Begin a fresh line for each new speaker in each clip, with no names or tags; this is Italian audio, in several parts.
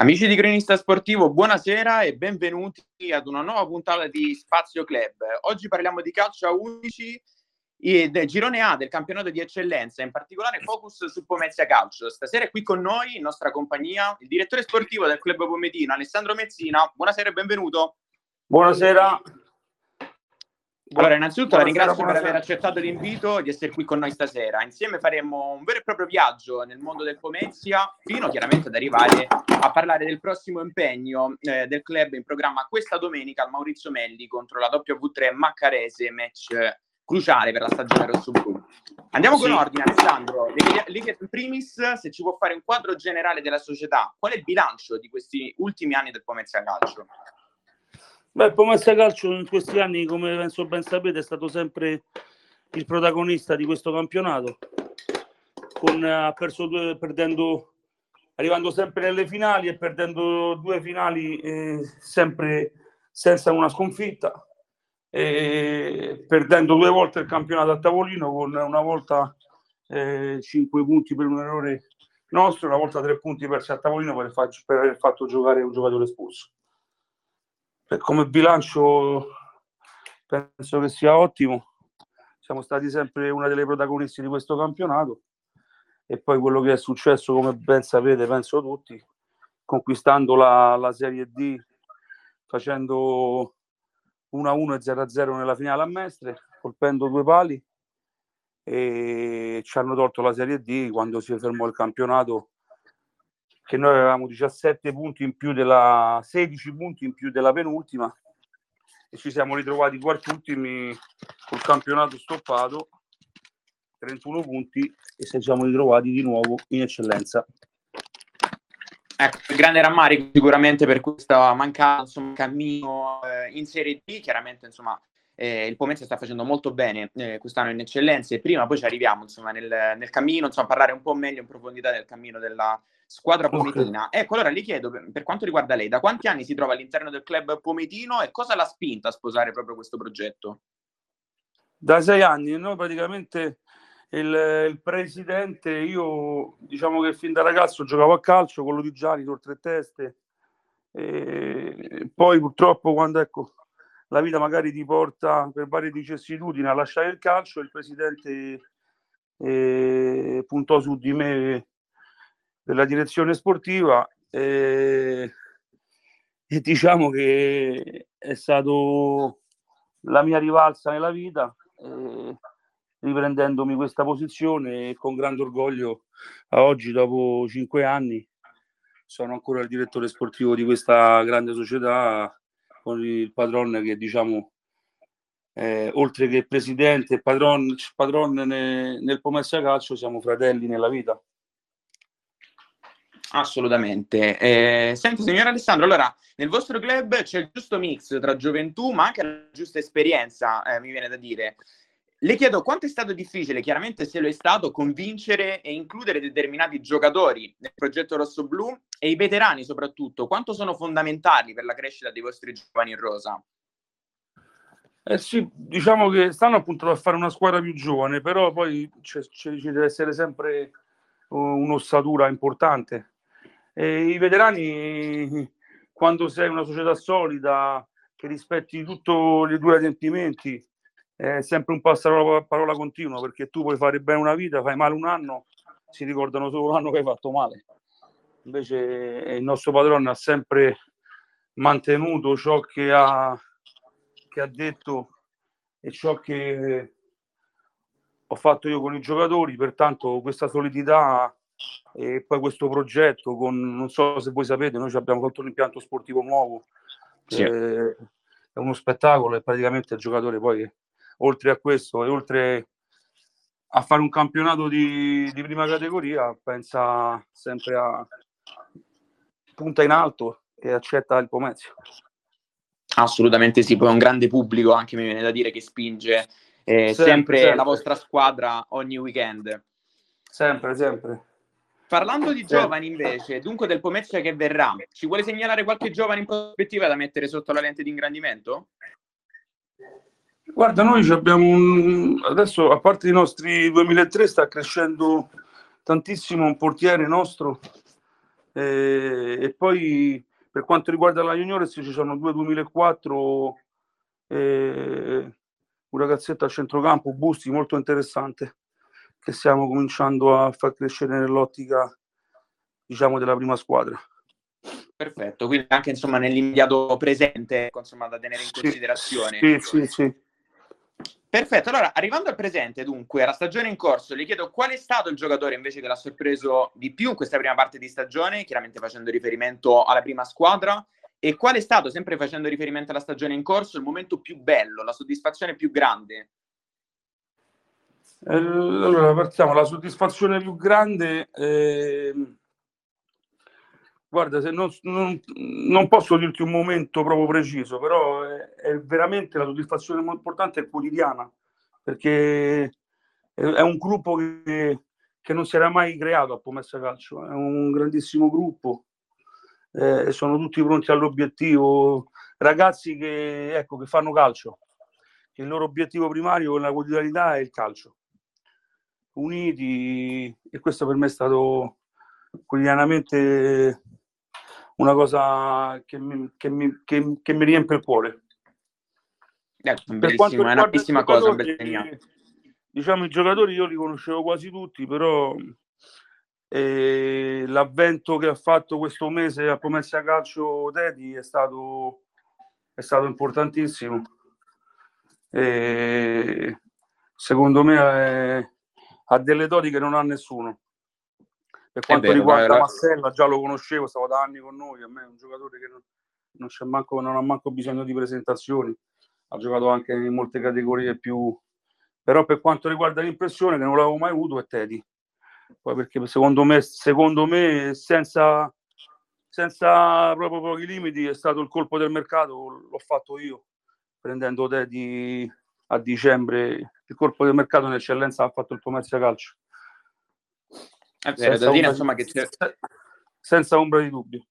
Amici di Cronista Sportivo, buonasera e benvenuti ad una nuova puntata di Spazio Club. Oggi parliamo di calcio a 11 e del girone A del campionato di eccellenza, in particolare focus su Pomezia Calcio. Stasera è qui con noi, in nostra compagnia, il direttore sportivo del club Pometino, Alessandro Mezzina. Buonasera e benvenuto.
Buonasera.
Allora, innanzitutto la ringrazio buonasera. per aver accettato l'invito di essere qui con noi stasera. Insieme faremo un vero e proprio viaggio nel mondo del Pomezia, fino chiaramente ad arrivare a parlare del prossimo impegno eh, del club in programma questa domenica al Maurizio Melli contro la W3 Maccarese, match eh, cruciale per la stagione rosso-blu. Andiamo sì. con ordine, Alessandro. Lì in primis, se ci può fare un quadro generale della società, qual è il bilancio di questi ultimi anni del Pomezia Calcio?
Beh, Pomezia Calcio in questi anni, come penso ben sapete, è stato sempre il protagonista di questo campionato, con, ha perso due, perdendo, arrivando sempre nelle finali e perdendo due finali eh, sempre senza una sconfitta, e perdendo due volte il campionato a tavolino, con una volta eh, 5 punti per un errore nostro, una volta 3 punti persi a tavolino per, per aver fatto giocare un giocatore espulso come bilancio penso che sia ottimo. Siamo stati sempre una delle protagonisti di questo campionato e poi quello che è successo, come ben sapete, penso tutti, conquistando la, la Serie D, facendo 1-1 e 0-0 nella finale a Mestre, colpendo due pali e ci hanno tolto la Serie D quando si fermò il campionato che noi avevamo 17 punti in più della 16 punti in più della penultima e ci siamo ritrovati quarti ultimi col campionato stoppato 31 punti e ci siamo ritrovati di nuovo in eccellenza.
Ecco, il grande rammarico sicuramente per questa mancanza, un cammino eh, in Serie D, chiaramente insomma eh, il Pomezia sta facendo molto bene eh, quest'anno in eccellenza e prima poi ci arriviamo insomma nel, nel cammino, insomma parlare un po' meglio in profondità del cammino della, squadra pometina. Okay. Ecco, allora le chiedo, per, quanto riguarda lei, da quanti anni si trova all'interno del club pometino e cosa l'ha spinta a sposare proprio questo progetto?
Da sei anni, no? praticamente il, il, presidente, io diciamo che fin da ragazzo giocavo a calcio, quello di Gianni, sul tre teste, e poi purtroppo quando ecco, la vita magari ti porta per varie vicissitudini a lasciare il calcio, il presidente eh, puntò su di me della direzione sportiva e, e diciamo che è stato la mia rivalsa nella vita eh, riprendendomi questa posizione e con grande orgoglio a oggi dopo cinque anni sono ancora il direttore sportivo di questa grande società con il padron che diciamo eh, oltre che presidente e padron, padron nel, nel Pomezia Calcio siamo fratelli nella vita
Assolutamente. Eh, senti, signor Alessandro, allora, nel vostro club c'è il giusto mix tra gioventù, ma anche la giusta esperienza, eh, mi viene da dire. Le chiedo quanto è stato difficile, chiaramente se lo è stato, convincere e includere determinati giocatori nel progetto rosso-blu e i veterani soprattutto, quanto sono fondamentali per la crescita dei vostri giovani in rosa?
Eh sì, diciamo che stanno appunto a fare una squadra più giovane, però poi ci deve essere sempre un'ossatura importante e I veterani, quando sei una società solida, che rispetti tutti i tuoi adempimenti, è sempre un passaparola parola continua, perché tu puoi fare bene una vita, fai male un anno, si ricordano solo l'anno che hai fatto male. Invece il nostro padrone ha sempre mantenuto ciò che ha, che ha detto e ciò che ho fatto io con i giocatori, pertanto questa solidità e poi questo progetto con, non so se voi sapete, noi abbiamo fatto un impianto sportivo nuovo, sì. eh, è uno spettacolo e praticamente il giocatore poi oltre a questo e oltre a fare un campionato di, di prima categoria pensa sempre a punta in alto e accetta il Pomezia.
Assolutamente sì, poi è un grande pubblico anche mi viene da dire che spinge eh, sempre, sempre, sempre la vostra squadra ogni weekend.
Sempre, sempre.
Parlando di giovani invece, dunque del Pomezia che verrà, ci vuole segnalare qualche giovane in prospettiva da mettere sotto la lente di ingrandimento?
Guarda, noi abbiamo un... adesso, a parte i nostri 2003, sta crescendo tantissimo un portiere nostro, Eh, e poi per quanto riguarda la Juniores ci sono due 2004, eh, un ragazzetto a centrocampo, Busti, molto interessante, che stiamo cominciando a far crescere nell'ottica diciamo della prima squadra.
Perfetto, quindi anche insomma nell'immediato presente insomma, da tenere in considerazione.
Sì, sì, sì.
Perfetto, allora arrivando al presente, dunque, alla stagione in corso, le chiedo qual è stato il giocatore invece che l'ha sorpreso di più in questa prima parte di stagione, chiaramente facendo riferimento alla prima squadra, e qual è stato, sempre facendo riferimento alla stagione in corso, il momento più bello, la soddisfazione più grande?
Allora, partiamo, la soddisfazione più grande... Eh Guarda, se non, non, non, posso dirti un momento proprio preciso, però è, è veramente la soddisfazione molto importante è quotidiana, perché è, è un gruppo che, che, non si era mai creato a Pomessa Calcio, è un grandissimo gruppo, eh, sono tutti pronti all'obiettivo, ragazzi che, ecco, che fanno calcio, che il loro obiettivo primario nella quotidianità è il calcio, uniti e questo per me è stato quotidianamente una cosa che mi, che mi, che, che mi riempie il cuore.
Eh, è una bellissima cosa.
Diciamo, i giocatori io li conoscevo quasi tutti, però eh, l'avvento che ha fatto questo mese a Pomezia Calcio Teti è stato, è stato importantissimo. E, secondo me è, ha delle doti che non ha nessuno. Per quanto vero, riguarda la... Massella, già lo conoscevo, stava da anni con noi, a me è un giocatore che non, non, manco, non ha manco bisogno di presentazioni, ha giocato anche in molte categorie più... Però per quanto riguarda l'impressione che non l'avevo mai avuto è Teddy. Poi perché secondo me, secondo me senza, senza proprio pochi limiti è stato il colpo del mercato, l'ho fatto io, prendendo Teddy a dicembre. Il colpo del mercato in eccellenza ha fatto il Pomezia Calcio.
È vero, da dire insomma che c'è...
Senza ombra di dubbio.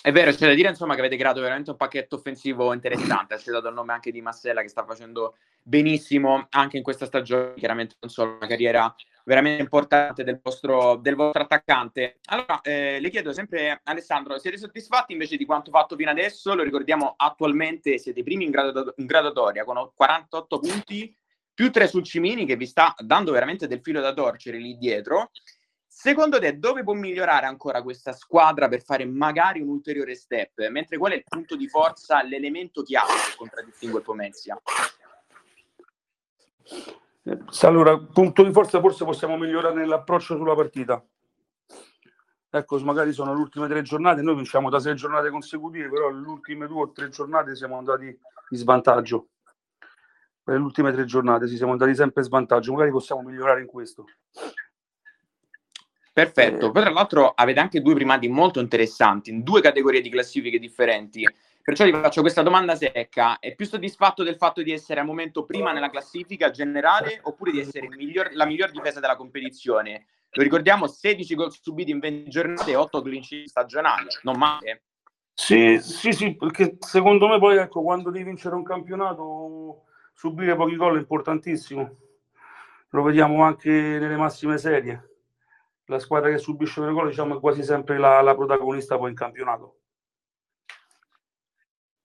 È vero, c'è da dire insomma che avete creato veramente un pacchetto offensivo interessante, ha dato il nome anche di Massella che sta facendo benissimo anche in questa stagione, chiaramente non solo una carriera veramente importante del vostro, del vostro attaccante. Allora, eh, le chiedo sempre, Alessandro, siete soddisfatti invece di quanto fatto fino adesso? Lo ricordiamo, attualmente siete i primi in, grado, in gradatoria con 48 punti, più 3 sul Cimini che vi sta dando veramente del filo da torcere lì dietro. Secondo te dove può migliorare ancora questa squadra per fare magari un ulteriore step? Mentre qual è il punto di forza, l'elemento chiave che contraddistingue Pomezia?
Allora, punto di forza forse possiamo migliorare nell'approccio sulla partita. Ecco, magari sono le ultime tre giornate, noi vinciamo da sei giornate consecutive, però le ultime due o tre giornate siamo andati in svantaggio. Per le ultime tre giornate sì, siamo andati sempre in svantaggio, magari possiamo migliorare in questo.
Perfetto, eh. poi tra l'altro avete anche due primati molto interessanti in due categorie di classifiche differenti. Perciò vi faccio questa domanda secca: è più soddisfatto del fatto di essere al momento prima nella classifica generale oppure di essere miglior, la miglior difesa della competizione? Lo ricordiamo, 16 gol subiti in 20 giornate e 8 clean stagionali, non male.
Sì, sì, sì, perché secondo me poi ecco, quando devi vincere un campionato subire pochi gol è importantissimo. Lo vediamo anche nelle massime serie la squadra che subisce meno gol diciamo, è quasi sempre la, la protagonista poi in campionato.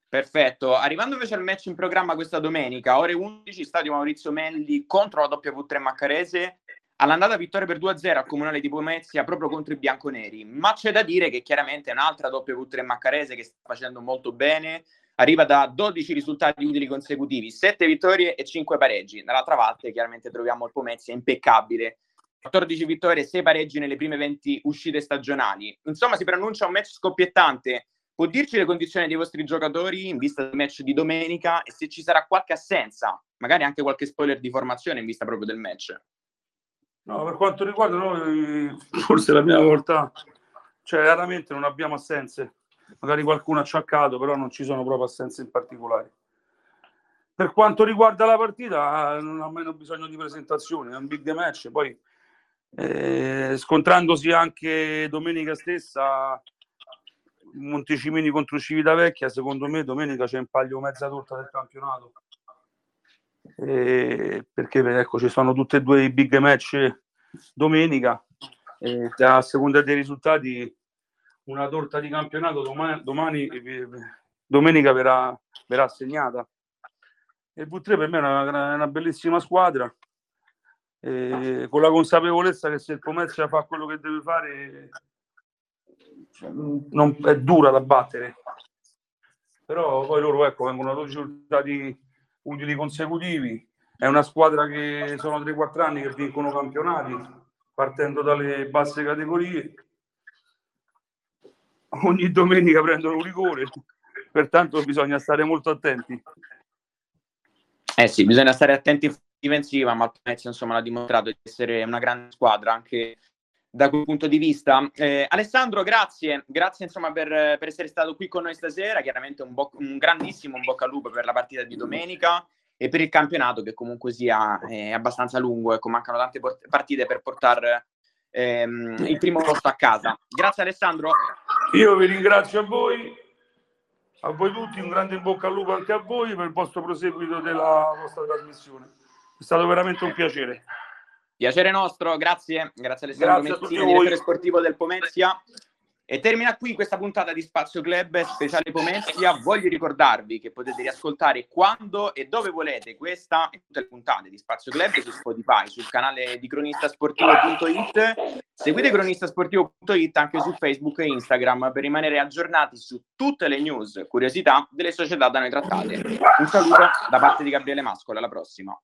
Perfetto, arrivando invece al match in programma questa domenica, ore 11, stadio Maurizio Melli contro la W3 Maccarese, all'andata vittoria per 2-0 al Comunale di Pomezia proprio contro i bianconeri, ma c'è da dire che chiaramente è un'altra W3 Maccarese che sta facendo molto bene, arriva da 12 risultati utili consecutivi, 7 vittorie e 5 pareggi, dall'altra parte chiaramente troviamo il Pomezia impeccabile 14 vittorie, 6 pareggi nelle prime 20 uscite stagionali. Insomma, si preannuncia un match scoppiettante. Può dirci le condizioni dei vostri giocatori in vista del match di domenica e se ci sarà qualche assenza, magari anche qualche spoiler di formazione in vista proprio del match?
No, per quanto riguarda noi, forse la prima volta, cioè raramente non abbiamo assenze. Magari qualcuno ha ciaccato, però non ci sono proprio assenze in particolare. Per quanto riguarda la partita, non ha meno bisogno di presentazioni, è un big match, poi eh, scontrandosi anche domenica stessa Montecimini contro Civitavecchia secondo me domenica c'è in palio mezza torta del campionato eh, perché ecco ci sono tutti e due i big match domenica e a seconda dei risultati una torta di campionato domani, domani domenica verrà, verrà assegnata. Il V3 per me è una, una bellissima squadra, eh, con la consapevolezza che se il Pomezia fa quello che deve fare cioè, non, è dura da battere. Però poi loro ecco, vengono a 12 risultati utili consecutivi. È una squadra che sono 3-4 anni che vincono campionati partendo dalle basse categorie. Ogni domenica prendono un rigore, pertanto bisogna stare molto attenti.
Eh sì, bisogna stare attenti difensiva, ma il insomma l'ha dimostrato di essere una grande squadra anche da quel punto di vista. Eh, Alessandro, grazie, grazie insomma per, per, essere stato qui con noi stasera, chiaramente un, bo- un grandissimo un bocca al lupo per la partita di domenica e per il campionato che comunque sia eh, abbastanza lungo, ecco, mancano tante port- partite per portare ehm, il primo posto a casa. Grazie Alessandro.
Io vi ringrazio a voi a voi tutti un grande in bocca al lupo anche a voi per il vostro proseguito della vostra trasmissione. È stato veramente un piacere.
Piacere nostro, grazie. Grazie Alessandro grazie Mezzini, direttore sportivo del Pomezia. E termina qui questa puntata di Spazio Club speciale Pomezia. Voglio ricordarvi che potete riascoltare quando e dove volete questa e tutte le puntate di Spazio Club su Spotify, sul canale di cronistasportivo.it. Seguite cronistasportivo.it anche su Facebook e Instagram per rimanere aggiornati su tutte le news, curiosità delle società da noi trattate. Un saluto da parte di Gabriele Mascola, alla prossima.